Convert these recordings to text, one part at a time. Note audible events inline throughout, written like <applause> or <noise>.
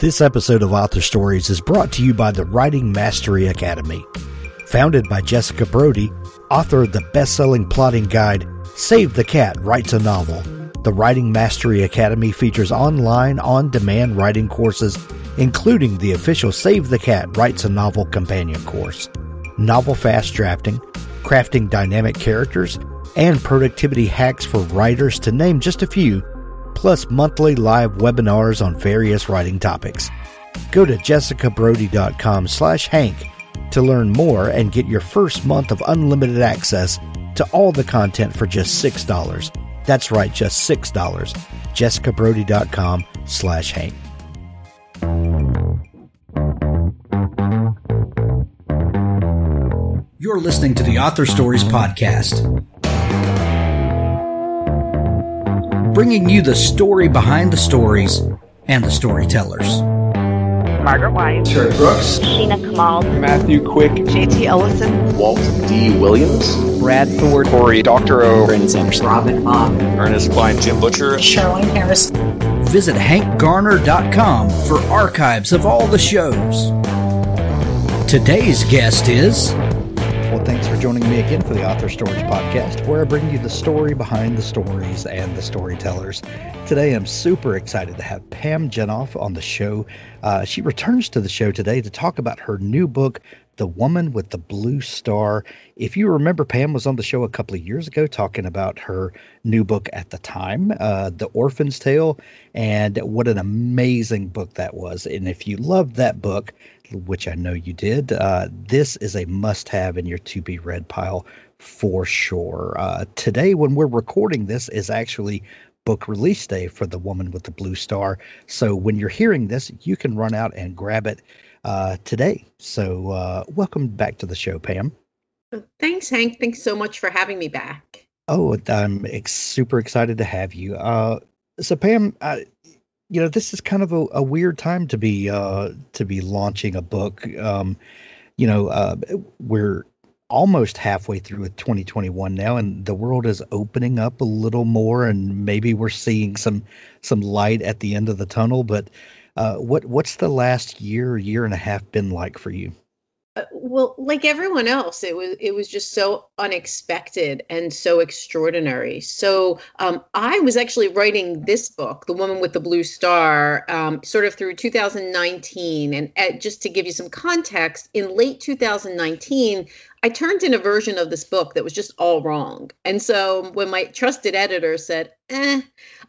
This episode of Author Stories is brought to you by the Writing Mastery Academy. Founded by Jessica Brody, author of the best selling plotting guide, Save the Cat Writes a Novel. The Writing Mastery Academy features online, on demand writing courses, including the official Save the Cat Writes a Novel companion course, novel fast drafting, crafting dynamic characters, and productivity hacks for writers, to name just a few plus monthly live webinars on various writing topics. Go to jessicabrody.com slash hank to learn more and get your first month of unlimited access to all the content for just $6. That's right, just $6. jessicabrody.com slash hank. You're listening to the Author Stories Podcast bringing you the story behind the stories and the storytellers. Margaret White, Terry Brooks, Sheena Kamal, Matthew Quick, JT Ellison, Walt D. Williams, Brad Ford, Cory Doctorow, Brandon, Robin Mom, Ernest Cline, Jim Butcher, Charlaine Harris. Visit hankgarner.com for archives of all the shows. Today's guest is well, thanks for joining me again for the Author Stories Podcast, where I bring you the story behind the stories and the storytellers. Today, I'm super excited to have Pam Jenoff on the show. Uh, she returns to the show today to talk about her new book, The Woman with the Blue Star. If you remember, Pam was on the show a couple of years ago talking about her new book at the time, uh, The Orphan's Tale, and what an amazing book that was. And if you loved that book, which I know you did, uh, this is a must have in your to be read pile for sure. Uh, today, when we're recording this, is actually book release day for The Woman with the Blue Star. So when you're hearing this, you can run out and grab it uh, today. So uh, welcome back to the show, Pam. Thanks, Hank. Thanks so much for having me back. Oh, I'm ex- super excited to have you. Uh, so, Pam, you know this is kind of a, a weird time to be uh to be launching a book. Um you know uh we're almost halfway through with 2021 now and the world is opening up a little more and maybe we're seeing some some light at the end of the tunnel but uh what what's the last year year and a half been like for you well, like everyone else, it was it was just so unexpected and so extraordinary. So um, I was actually writing this book, The Woman with the Blue Star, um, sort of through 2019. And at, just to give you some context, in late 2019, I turned in a version of this book that was just all wrong. And so when my trusted editor said, "eh,"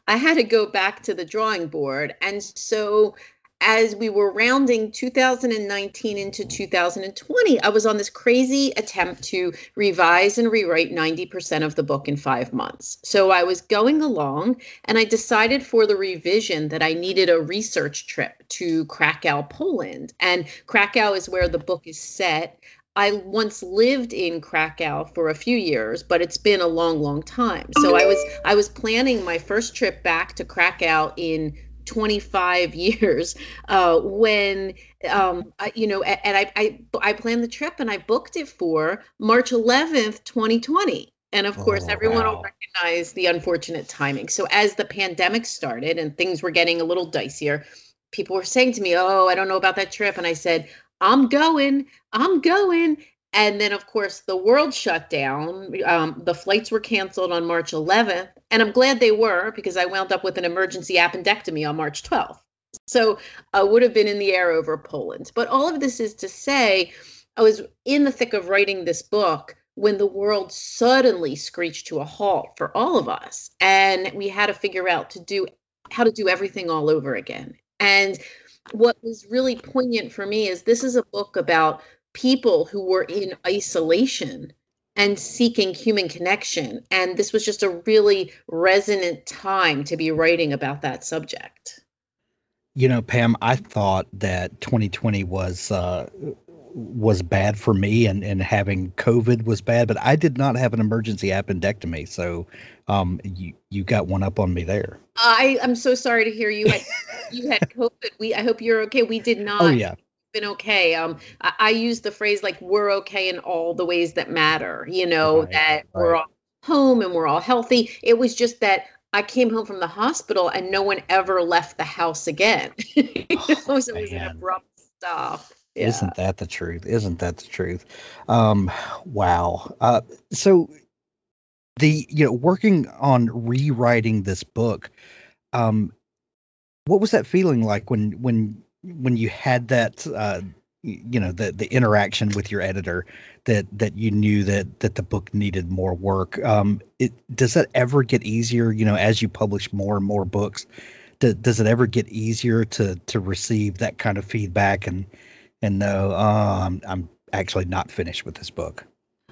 I had to go back to the drawing board. And so as we were rounding 2019 into 2020, I was on this crazy attempt to revise and rewrite 90% of the book in five months. So I was going along and I decided for the revision that I needed a research trip to Krakow, Poland. And Krakow is where the book is set. I once lived in Krakow for a few years, but it's been a long, long time. So I was I was planning my first trip back to Krakow in 25 years uh, when um, I, you know and I, I i planned the trip and i booked it for march 11th 2020 and of course oh, everyone wow. will recognize the unfortunate timing. So as the pandemic started and things were getting a little dicier people were saying to me oh i don't know about that trip. And i said i'm going i'm going and then, of course, the world shut down. Um, the flights were canceled on March 11th. And I'm glad they were because I wound up with an emergency appendectomy on March 12th. So I would have been in the air over Poland. But all of this is to say, I was in the thick of writing this book when the world suddenly screeched to a halt for all of us. And we had to figure out to do how to do everything all over again. And what was really poignant for me is this is a book about people who were in isolation and seeking human connection. And this was just a really resonant time to be writing about that subject. You know, Pam, I thought that 2020 was uh, was bad for me, and and having COVID was bad, but I did not have an emergency appendectomy, so um, you you got one up on me there. I I'm so sorry to hear you had you had COVID. We I hope you're okay. We did not. Oh yeah been okay. Um, I, I, use the phrase like we're okay in all the ways that matter. You know right, that right. we're all home and we're all healthy. It was just that I came home from the hospital and no one ever left the house again. <laughs> know, so it was an abrupt stop. Yeah. Isn't that the truth? Isn't that the truth? Um, wow. Uh, so the you know working on rewriting this book, um, what was that feeling like when when when you had that uh, you know the the interaction with your editor that that you knew that that the book needed more work? Um, it does that ever get easier? You know, as you publish more and more books, do, does it ever get easier to to receive that kind of feedback and and know I'm I'm actually not finished with this book.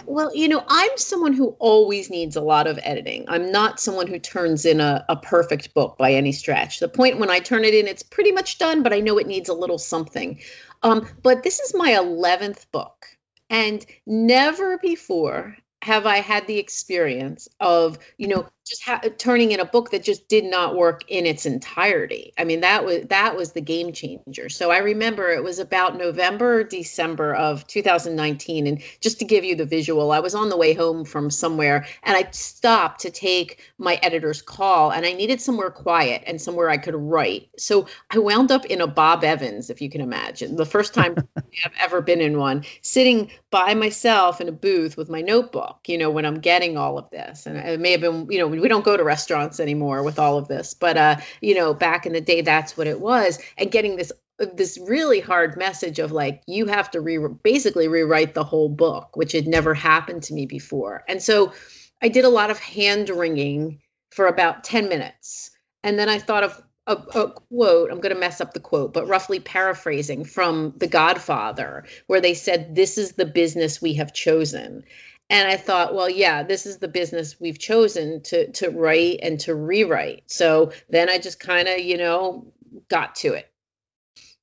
Well, you know, I'm someone who always needs a lot of editing. I'm not someone who turns in a, a perfect book by any stretch. The point when I turn it in, it's pretty much done, but I know it needs a little something. Um, but this is my 11th book, and never before have I had the experience of, you know, just ha- turning in a book that just did not work in its entirety. I mean, that was that was the game changer. So I remember it was about November, December of 2019, and just to give you the visual, I was on the way home from somewhere, and I stopped to take my editor's call, and I needed somewhere quiet and somewhere I could write. So I wound up in a Bob Evans, if you can imagine, the first time <laughs> I've ever been in one, sitting by myself in a booth with my notebook, you know, when I'm getting all of this. And it may have been, you know, we don't go to restaurants anymore with all of this, but uh, you know, back in the day that's what it was. And getting this this really hard message of like you have to re basically rewrite the whole book, which had never happened to me before. And so I did a lot of hand wringing for about 10 minutes. And then I thought of a, a quote, I'm going to mess up the quote, but roughly paraphrasing from The Godfather, where they said, This is the business we have chosen. And I thought, well, yeah, this is the business we've chosen to to write and to rewrite. So then I just kind of, you know, got to it.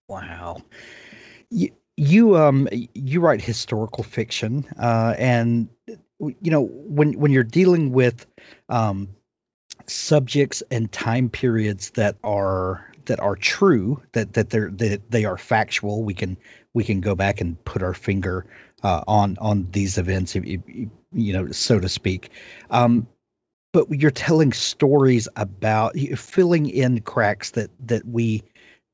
Wow. You, you um you write historical fiction uh and you know when when you're dealing with um subjects and time periods that are that are true that that they're that they are factual we can we can go back and put our finger uh, on on these events if, you know so to speak. Um but you're telling stories about filling in cracks that that we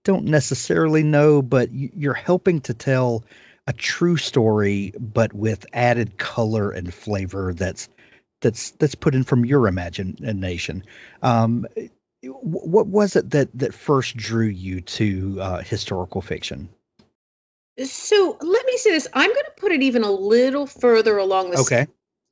don't necessarily know but you- you're helping to tell a true story but with added color and flavor that's that's that's put in from your imagination. Um what was it that that first drew you to uh, historical fiction So let me say this. I'm going to put it even a little further along the okay.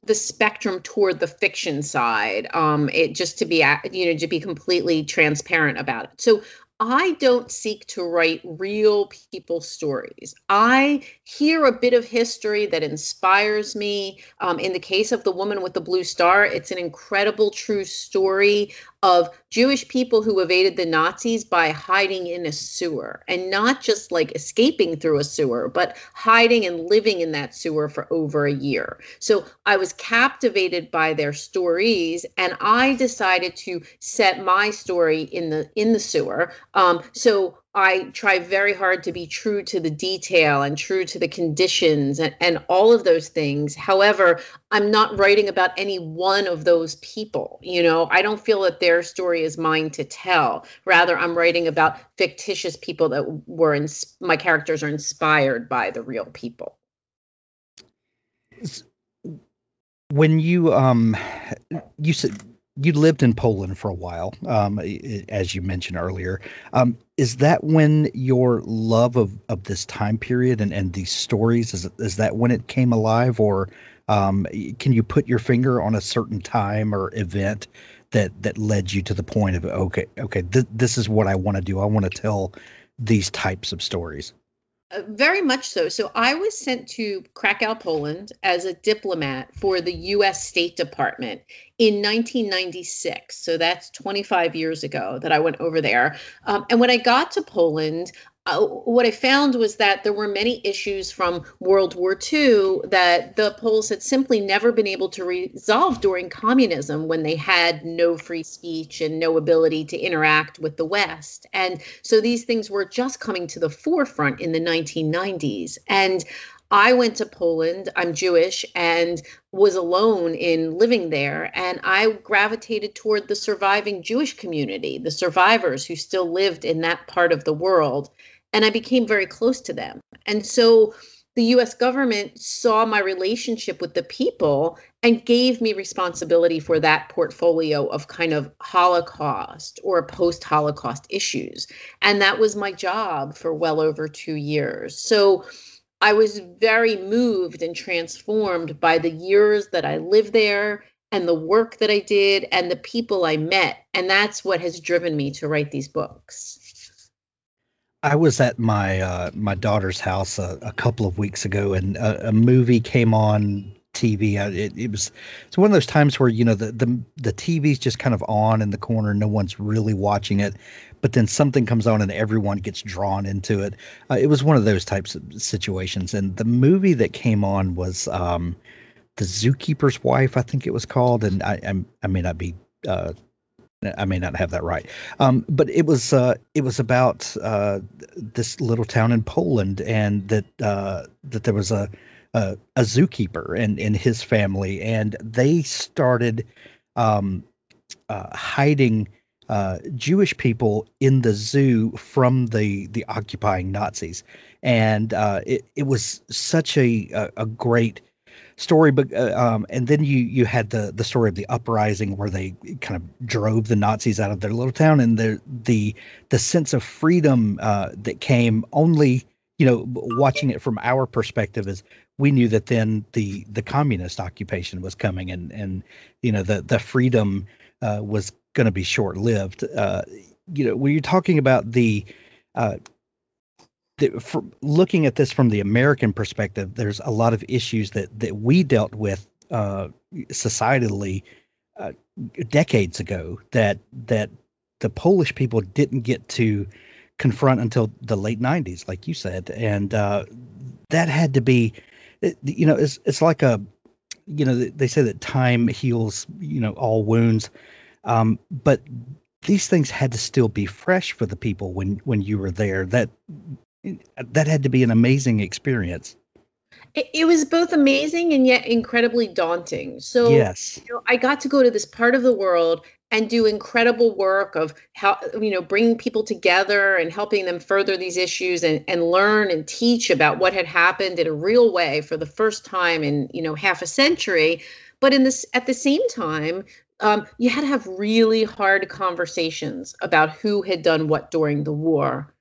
the spectrum toward the fiction side um it just to be you know to be completely transparent about it. So i don't seek to write real people stories. I hear a bit of history that inspires me. Um, in the case of the woman with the blue star it's an incredible true story of jewish people who evaded the nazis by hiding in a sewer and not just like escaping through a sewer but hiding and living in that sewer for over a year so I was captivated by their stories, and I decided to set my story in the in the sewer. Um, so I try very hard to be true to the detail and true to the conditions and, and all of those things. However, I'm not writing about any one of those people. You know, I don't feel that their story is mine to tell. Rather, I'm writing about fictitious people that were in, my characters are inspired by the real people. when you um you said you lived in Poland for a while, um, as you mentioned earlier. Um, is that when your love of, of this time period and, and these stories is is that when it came alive, or um, can you put your finger on a certain time or event that that led you to the point of okay, okay, th- this is what I want to do. I want to tell these types of stories. Uh, very much so. So I was sent to Krakow, Poland as a diplomat for the US State Department in 1996. So that's 25 years ago that I went over there. Um, and when I got to Poland, uh, what I found was that there were many issues from World War II that the Poles had simply never been able to resolve during communism when they had no free speech and no ability to interact with the West. And so these things were just coming to the forefront in the 1990s. And I went to Poland. I'm Jewish and was alone in living there. And I gravitated toward the surviving Jewish community, the survivors who still lived in that part of the world. And I became very close to them. And so the US government saw my relationship with the people and gave me responsibility for that portfolio of kind of Holocaust or post Holocaust issues. And that was my job for well over two years. So I was very moved and transformed by the years that I lived there and the work that I did and the people I met. And that's what has driven me to write these books. I was at my uh, my daughter's house a, a, couple of weeks ago, and a, a movie came on TV. It, it, was it's one of those times where you know the the the TV's just kind of on in the corner, no one's really watching it, but then something comes on and everyone gets drawn into it. Uh, it was one of those types of situations, and the movie that came on was um, the Zookeeper's Wife, I think it was called, and I I, I may not be uh, I may not have that right, um, but it was uh, it was about uh, this little town in Poland, and that uh, that there was a a, a zookeeper and in his family, and they started um, uh, hiding uh, Jewish people in the zoo from the the occupying Nazis, and uh, it it was such a a, a great story, but uh, um, and then you you had the the story of the uprising where they kind of drove the Nazis out of their little town, and the the the sense of freedom uh, that came only you know watching it from our perspective is we knew that then the the communist occupation was coming, and and you know the the freedom uh, was going to be short lived. Uh, you know when you're talking about the uh, the, looking at this from the American perspective, there's a lot of issues that that we dealt with uh, societally uh, decades ago that that the Polish people didn't get to confront until the late 90s, like you said, and uh, that had to be, you know, it's it's like a, you know, they say that time heals, you know, all wounds, um, but these things had to still be fresh for the people when when you were there. That that had to be an amazing experience. It, it was both amazing and yet incredibly daunting. So yes, you know, I got to go to this part of the world and do incredible work of how you know bringing people together and helping them further these issues and, and learn and teach about what had happened in a real way for the first time in you know half a century but in this at the same time um, you had to have really hard conversations about who had done what during the war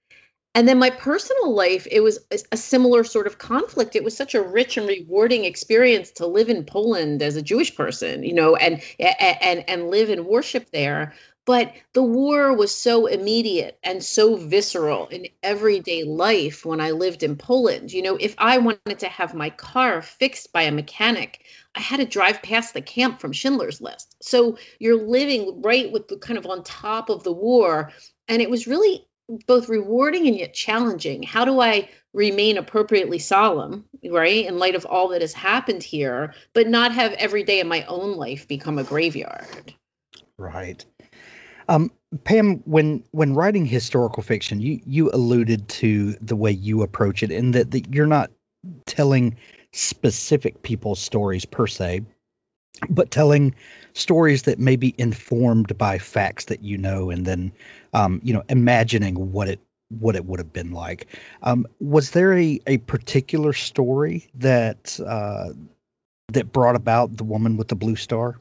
and then my personal life it was a similar sort of conflict it was such a rich and rewarding experience to live in poland as a jewish person you know and and and live and worship there but the war was so immediate and so visceral in everyday life when i lived in poland you know if i wanted to have my car fixed by a mechanic I had to drive past the camp from Schindler's List. So you're living right with the kind of on top of the war. And it was really both rewarding and yet challenging. How do I remain appropriately solemn, right, in light of all that has happened here, but not have every day of my own life become a graveyard? Right. Um, Pam, when when writing historical fiction, you you alluded to the way you approach it, and that, that you're not telling specific people's stories per se, but telling stories that may be informed by facts that you know, and then um, you know imagining what it what it would have been like. Um, was there a, a particular story that uh, that brought about the woman with the blue star?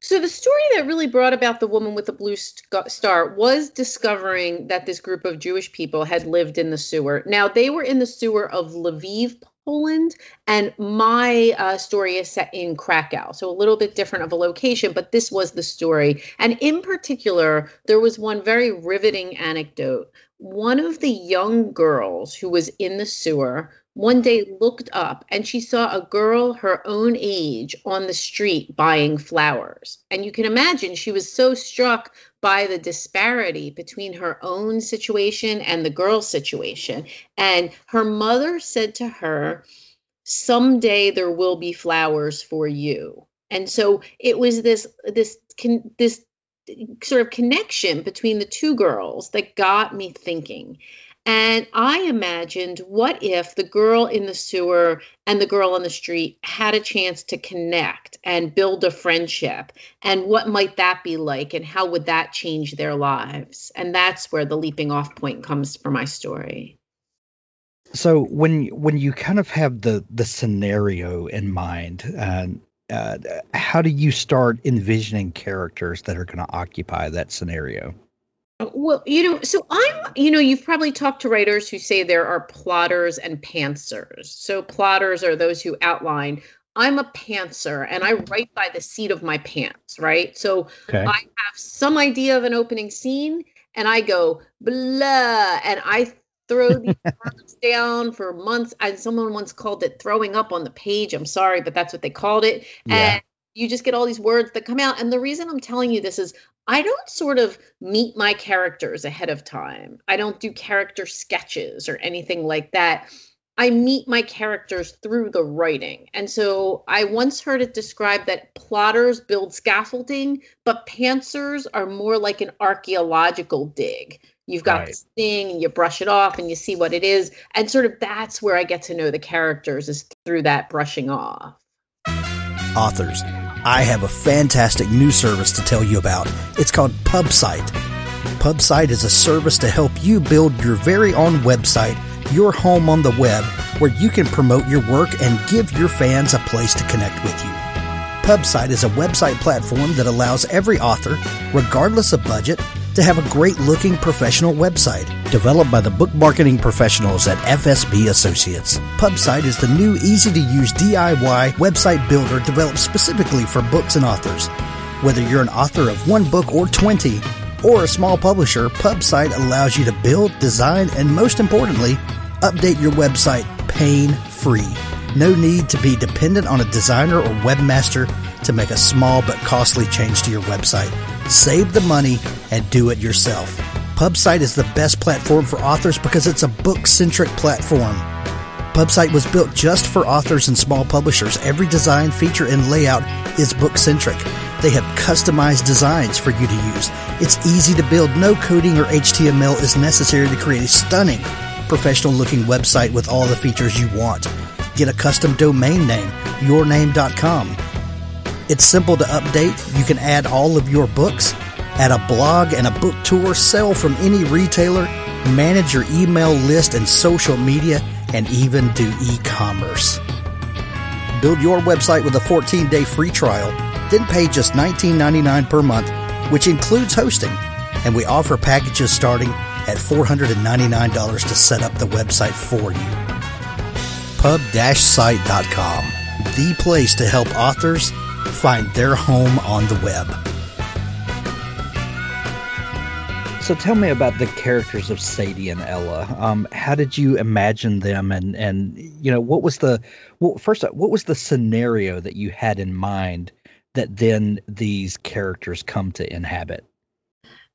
So the story that really brought about the woman with the blue star was discovering that this group of Jewish people had lived in the sewer. Now they were in the sewer of Lviv, Poland, and my uh, story is set in Krakow, so a little bit different of a location, but this was the story. And in particular, there was one very riveting anecdote. One of the young girls who was in the sewer one day looked up and she saw a girl her own age on the street buying flowers. And you can imagine she was so struck by the disparity between her own situation and the girl's situation. And her mother said to her, Someday there will be flowers for you. And so it was this this this sort of connection between the two girls that got me thinking And I imagined what if the girl in the sewer and the girl on the street had a chance to connect and build a friendship? And what might that be like? And how would that change their lives? And that's where the leaping off point comes for my story. So when when you kind of have the the scenario in mind, uh, uh, how do you start envisioning characters that are going to occupy that scenario? Well, you know, so I'm, you know, you've probably talked to writers who say there are plotters and pantsers. So plotters are those who outline. I'm a pantser and I write by the seat of my pants, right? So okay. I have some idea of an opening scene and I go blah and I throw these <laughs> words down for months. And someone once called it throwing up on the page. I'm sorry, but that's what they called it. Yeah. And you just get all these words that come out. And the reason I'm telling you this is I don't sort of meet my characters ahead of time. I don't do character sketches or anything like that. I meet my characters through the writing. And so I once heard it described that plotters build scaffolding, but pantsers are more like an archaeological dig. You've got right. this thing and you brush it off and you see what it is. And sort of that's where I get to know the characters is through that brushing off. Authors I have a fantastic new service to tell you about. It's called PubSite. PubSite is a service to help you build your very own website, your home on the web, where you can promote your work and give your fans a place to connect with you. PubSite is a website platform that allows every author, regardless of budget, to have a great looking professional website developed by the book marketing professionals at FSB Associates. PubSite is the new easy to use DIY website builder developed specifically for books and authors. Whether you're an author of one book or 20, or a small publisher, PubSite allows you to build, design, and most importantly, update your website pain free. No need to be dependent on a designer or webmaster to make a small but costly change to your website. Save the money and do it yourself. PubSite is the best platform for authors because it's a book centric platform. PubSite was built just for authors and small publishers. Every design, feature, and layout is book centric. They have customized designs for you to use. It's easy to build. No coding or HTML is necessary to create a stunning, professional looking website with all the features you want. Get a custom domain name, yourname.com. It's simple to update. You can add all of your books, add a blog and a book tour, sell from any retailer, manage your email list and social media, and even do e commerce. Build your website with a 14 day free trial, then pay just $19.99 per month, which includes hosting. And we offer packages starting at $499 to set up the website for you. Pub-site.com, the place to help authors find their home on the web. So tell me about the characters of Sadie and Ella. Um, how did you imagine them, and and you know what was the well, first what was the scenario that you had in mind that then these characters come to inhabit?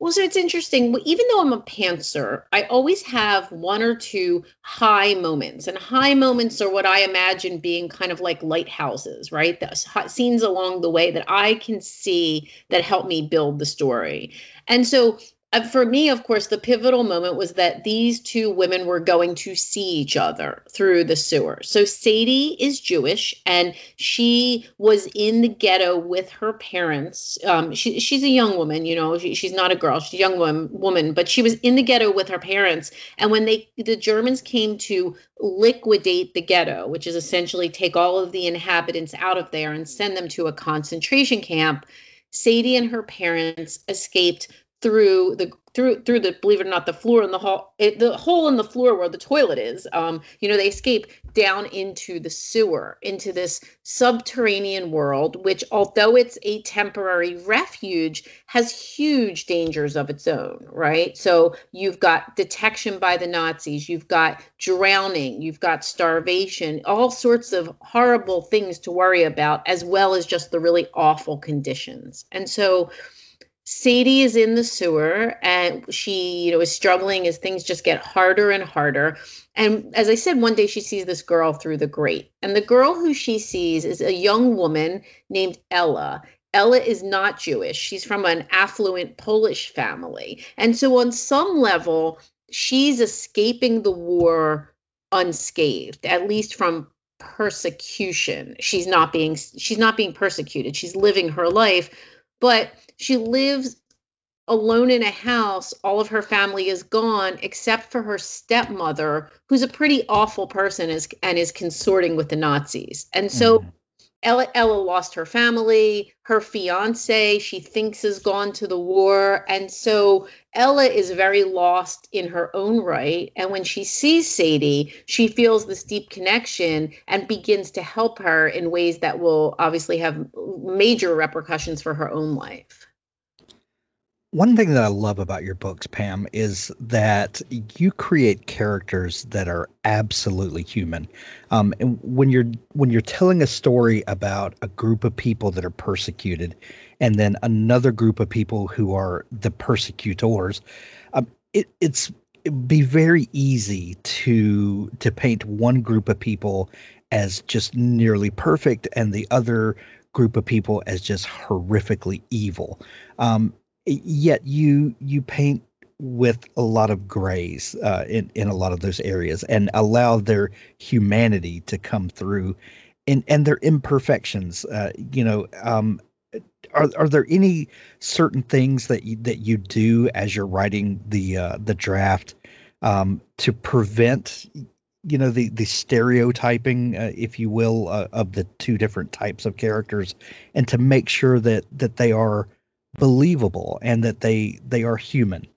Well, so it's interesting. Even though I'm a pantser, I always have one or two high moments. And high moments are what I imagine being kind of like lighthouses, right? The scenes along the way that I can see that help me build the story. And so for me, of course, the pivotal moment was that these two women were going to see each other through the sewer. So Sadie is Jewish, and she was in the ghetto with her parents. Um, she, she's a young woman, you know, she, she's not a girl, she's a young woman, woman, but she was in the ghetto with her parents. And when they the Germans came to liquidate the ghetto, which is essentially take all of the inhabitants out of there and send them to a concentration camp. Sadie and her parents escaped through the through through the believe it or not the floor in the hall the hole in the floor where the toilet is um you know they escape down into the sewer into this subterranean world which although it's a temporary refuge has huge dangers of its own right? So you've got detection by the nazis you've got drowning you've got starvation all sorts of horrible things to worry about as well as just the really awful conditions. And so Sadie is in the sewer and she, you know, is struggling as things just get harder and harder. And as I said, one day she sees this girl through the grate. And the girl who she sees is a young woman named Ella. Ella is not Jewish. She's from an affluent Polish family. And so, on some level, she's escaping the war unscathed, at least from persecution. She's not being she's not being persecuted. She's living her life, but she lives alone in a house. All of her family is gone except for her stepmother, who's a pretty awful person is, and is consorting with the Nazis. And so mm. Ella, Ella lost her family, her fiance, she thinks has gone to the war. And so Ella is very lost in her own right. And when she sees Sadie, she feels this deep connection and begins to help her in ways that will obviously have major repercussions for her own life. One thing that I love about your books, Pam, is that you create characters that are absolutely human. Um, and when you're when you're telling a story about a group of people that are persecuted, and then another group of people who are the persecutors, um, it, it's it'd be very easy to to paint one group of people as just nearly perfect and the other group of people as just horrifically evil. Um, yet you you paint with a lot of grays uh, in in a lot of those areas and allow their humanity to come through and and their imperfections uh, you know um, are are there any certain things that you that you do as you're writing the uh, the draft um, to prevent you know the the stereotyping uh, if you will uh, of the two different types of characters and to make sure that that they are believable and that they they are human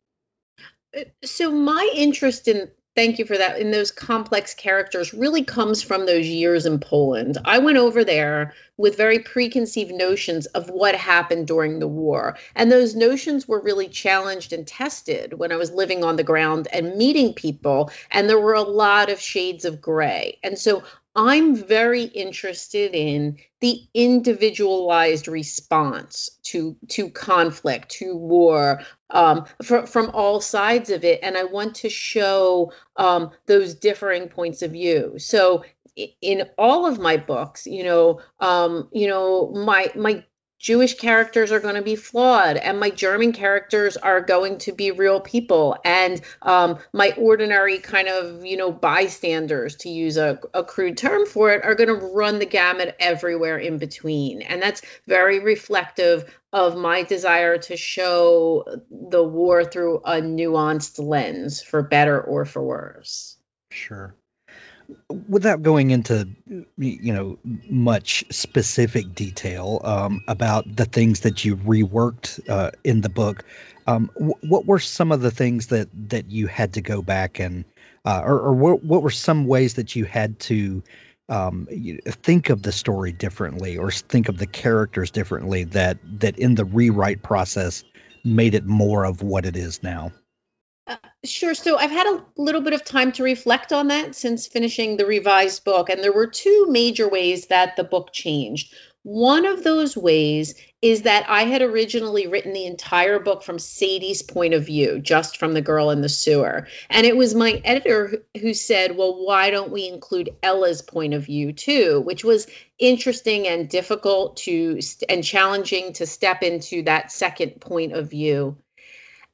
uh, so my interest in thank you for that in those complex characters really comes from those years in Poland. I went over there with very preconceived notions of what happened during the war. And those notions were really challenged and tested when I was living on the ground and meeting people. And there were a lot of shades of gray. And so I'm very interested in the individualized response to to conflict, to war, um, from from all sides of it, and I want to show um, those differing points of view. So in all of my books, you know, um, you know, my my Jewish characters are going to be flawed, and my German characters are going to be real people, and um, my ordinary kind of you know bystanders, to use a, a crude term for it, are going to run the gamut everywhere in between, and that's very reflective of my desire to show the war through a nuanced lens, for better or for worse. Sure without going into you know much specific detail um, about the things that you reworked uh, in the book, um, w- what were some of the things that that you had to go back and uh, or, or what, what were some ways that you had to um, think of the story differently or think of the characters differently that that in the rewrite process made it more of what it is now? Uh, sure. So I've had a little bit of time to reflect on that since finishing the revised book. And there were two major ways that the book changed. One of those ways is that I had originally written the entire book from Sadie's point of view, just from the girl in the sewer. And it was my editor who said, well, why don't we include Ella's point of view too? Which was interesting and difficult to and challenging to step into that second point of view.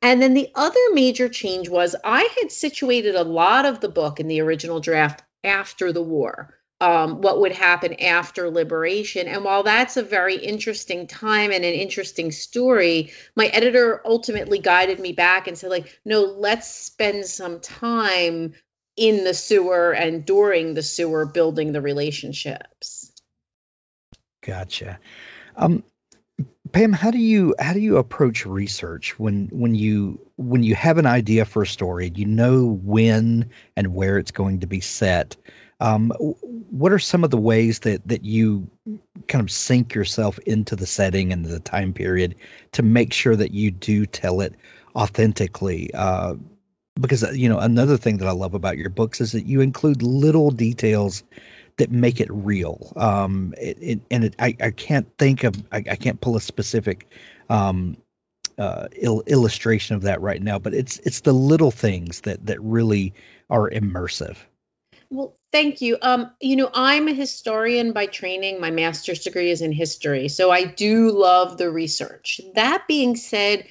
And then the other major change was I had situated a lot of the book in the original draft after the war. Um, what would happen after liberation. And while that's a very interesting time and an interesting story, my editor ultimately guided me back and said, like, no, let's spend some time in the sewer and during the sewer building the relationships. Gotcha. Um, Pam, how do you how do you approach research when when you when you have an idea for a story, you know when and where it's going to be set. Um, what are some of the ways that that you kind of sink yourself into the setting and the time period to make sure that you do tell it authentically? Uh, because you know another thing that I love about your books is that you include little details that make it real. Um, it, it, and it, I, I can't think of, I, I can't pull a specific um, uh, il- illustration of that right now, but it's it's the little things that that really are immersive. Well, thank you. Um, you know, I'm a historian by training. My master's degree is in history, so I do love the research. That being said,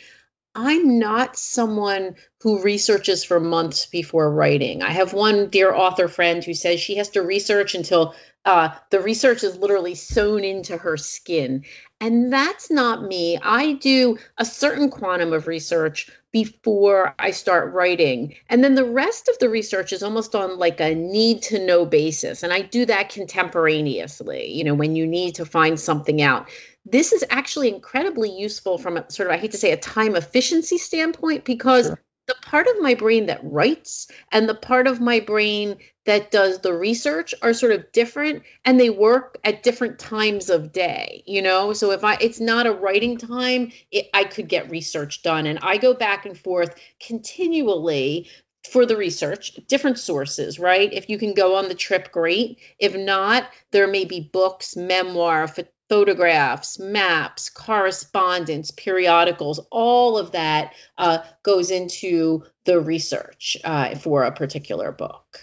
I'm not someone who researches for months before writing. I have one dear author friend who says she has to research until uh, the research is literally sewn into her skin. And that's not me. I do a certain quantum of research before I start writing. And then the rest of the research is almost on like a need to know basis. And I do that contemporaneously, you know, when you need to find something out. This is actually incredibly useful from a sort of, I hate to say, a time efficiency standpoint because sure the part of my brain that writes and the part of my brain that does the research are sort of different and they work at different times of day you know so if i it's not a writing time it, i could get research done and i go back and forth continually for the research, different sources, right? If you can go on the trip, great. If not, there may be books, memoir, photographs, maps, correspondence, periodicals, all of that uh, goes into the research uh, for a particular book.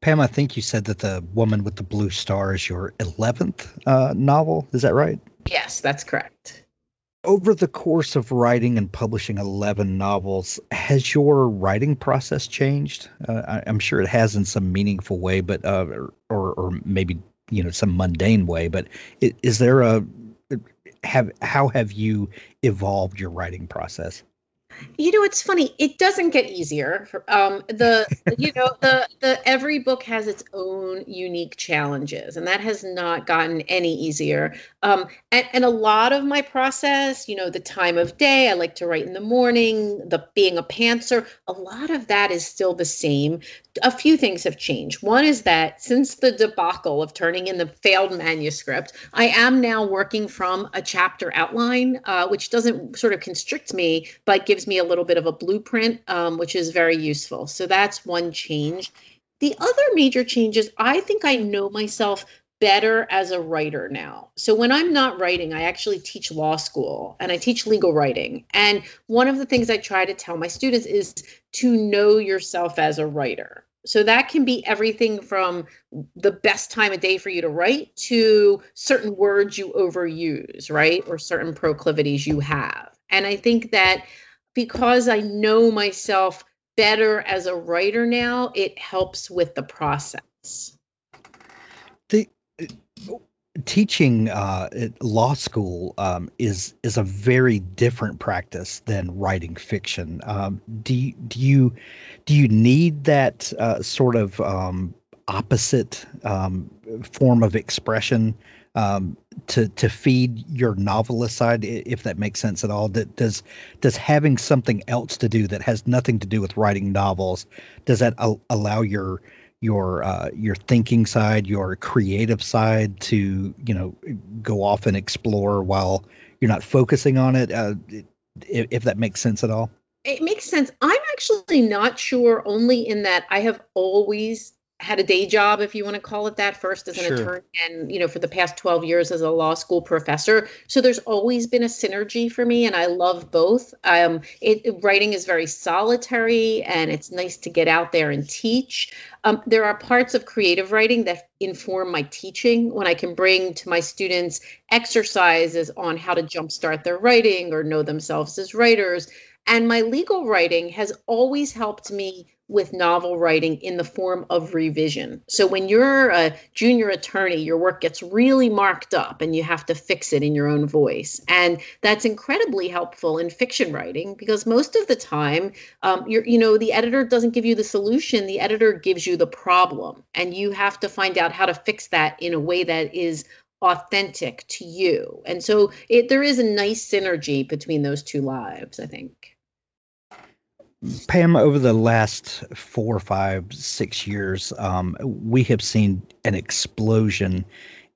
Pam, I think you said that the woman with the blue star is your 11th uh, novel. Is that right? Yes, that's correct. Over the course of writing and publishing 11 novels, has your writing process changed? Uh, I, am sure it has in some meaningful way, but uh, or, or maybe you know some mundane way but is there a have how have you evolved your writing process you know, it's funny. It doesn't get easier. Um, the <laughs> you know the the every book has its own unique challenges, and that has not gotten any easier. Um, and, and a lot of my process, you know, the time of day. I like to write in the morning. The being a pantser, a lot of that is still the same. A few things have changed. One is that since the debacle of turning in the failed manuscript, I am now working from a chapter outline, uh, which doesn't sort of constrict me, but gives me a little bit of a blueprint, um, which is very useful. So that's one change. The other major change is I think I know myself better as a writer now. So when I'm not writing, I actually teach law school and I teach legal writing. And one of the things I try to tell my students is to know yourself as a writer. So that can be everything from the best time of day for you to write to certain words you overuse, right? Or certain proclivities you have. And I think that because I know myself better as a writer now, it helps with the process. The teaching uh, law school um, is is a very different practice than writing fiction. Um, do do you do you need that uh, sort of um, opposite um, form of expression um, to to feed your novelist side, if that makes sense at all. Does does having something else to do that has nothing to do with writing novels does that al- allow your your uh, your thinking side, your creative side to you know go off and explore while you're not focusing on it? Uh, if, if that makes sense at all. It makes sense. I'm actually not sure, only in that I have always had a day job, if you want to call it that, first as an sure. attorney and, you know, for the past 12 years as a law school professor. So there's always been a synergy for me, and I love both. Um, it, writing is very solitary, and it's nice to get out there and teach. Um, there are parts of creative writing that inform my teaching when I can bring to my students exercises on how to jumpstart their writing or know themselves as writers. And my legal writing has always helped me with novel writing in the form of revision. So when you're a junior attorney, your work gets really marked up and you have to fix it in your own voice. And that's incredibly helpful in fiction writing because most of the time, um, you know, the editor doesn't give you the solution, the editor gives you the problem. And you have to find out how to fix that in a way that is authentic to you. And so it, there is a nice synergy between those two lives, I think. Pam, over the last four, five, six years, um, we have seen an explosion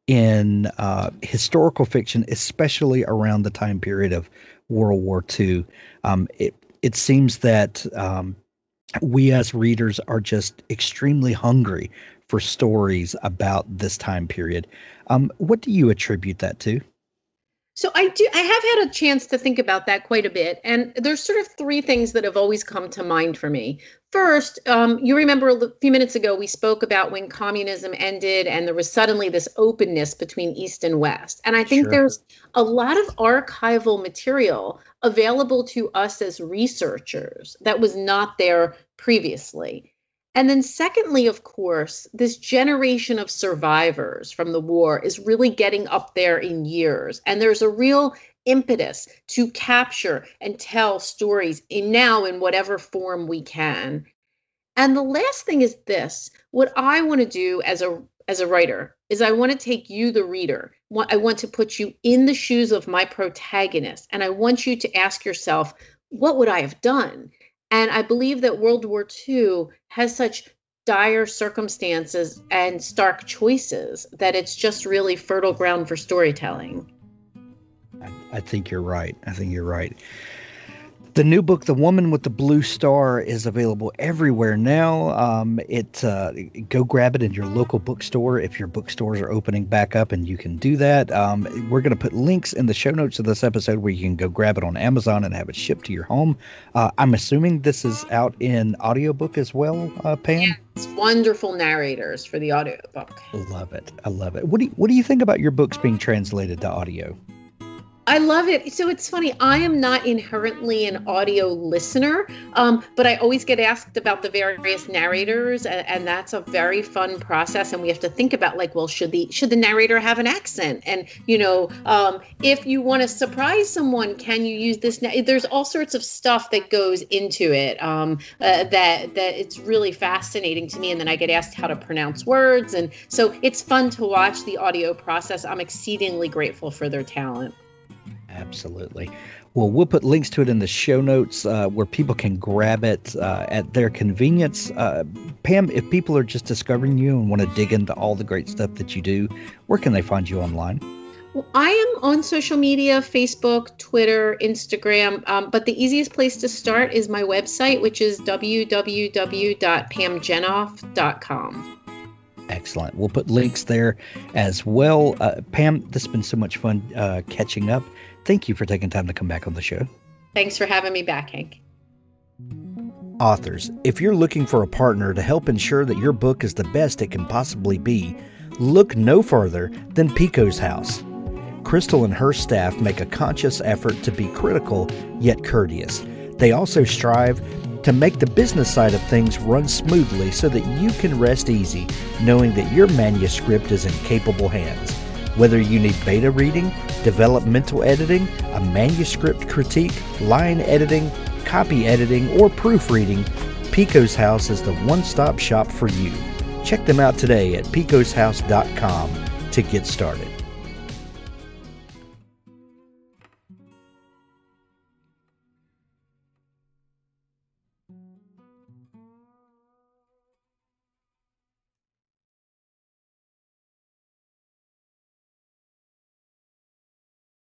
in uh, historical fiction, especially around the time period of World War II. Um, it, it seems that um, we as readers are just extremely hungry for stories about this time period. Um, what do you attribute that to? So I do I have had a chance to think about that quite a bit and there's sort of three things that have always come to mind for me. First, um, you remember a few minutes ago we spoke about when communism ended and there was suddenly this openness between East and West. And I think sure. there's a lot of archival material available to us as researchers that was not there previously. And then, secondly, of course, this generation of survivors from the war is really getting up there in years. And there's a real impetus to capture and tell stories in now in whatever form we can. And the last thing is this what I want to do as a as a writer is I want to take you, the reader. I want to put you in the shoes of my protagonist. And I want you to ask yourself, what would I have done? And I believe that World War II has such dire circumstances and stark choices that it's just really fertile ground for storytelling. I think you're right. I think you're right. The new book, The Woman with the Blue Star, is available everywhere now. Um, it uh, go grab it in your local bookstore if your bookstores are opening back up, and you can do that. Um, we're going to put links in the show notes of this episode where you can go grab it on Amazon and have it shipped to your home. Uh, I'm assuming this is out in audiobook as well, uh, Pam. Yeah, it's wonderful narrators for the audiobook. Love it. I love it. What do you, What do you think about your books being translated to audio? I love it. So it's funny. I am not inherently an audio listener, um, but I always get asked about the various narrators, and, and, that's a very fun process. And we have to think about like, well, should the should the narrator have an accent? And you know, um, if you want to surprise someone, can you use this? Na- There's all sorts of stuff that goes into it um, uh, that that it's really fascinating to me. And then I get asked how to pronounce words, and so it's fun to watch the audio process. I'm exceedingly grateful for their talent. Absolutely. Well, we'll put links to it in the show notes uh, where people can grab it uh, at their convenience. Uh, Pam, if people are just discovering you and want to dig into all the great stuff that you do, where can they find you online? Well, I am on social media Facebook, Twitter, Instagram, um, but the easiest place to start is my website, which is www.pamjenoff.com. Excellent. We'll put links there as well. Uh, Pam, this has been so much fun uh, catching up. Thank you for taking time to come back on the show. Thanks for having me back, Hank. Authors, if you're looking for a partner to help ensure that your book is the best it can possibly be, look no further than Pikko's House. Crystal and her staff make a conscious effort to be critical yet courteous. They also strive to make the business side of things run smoothly so that you can rest easy knowing that your manuscript is in capable hands. Whether you need beta reading, developmental editing, a manuscript critique, line editing, copy editing, or proofreading, Pikko's House is the one stop shop for you. Check them out today at pikkoshouse.com to get started.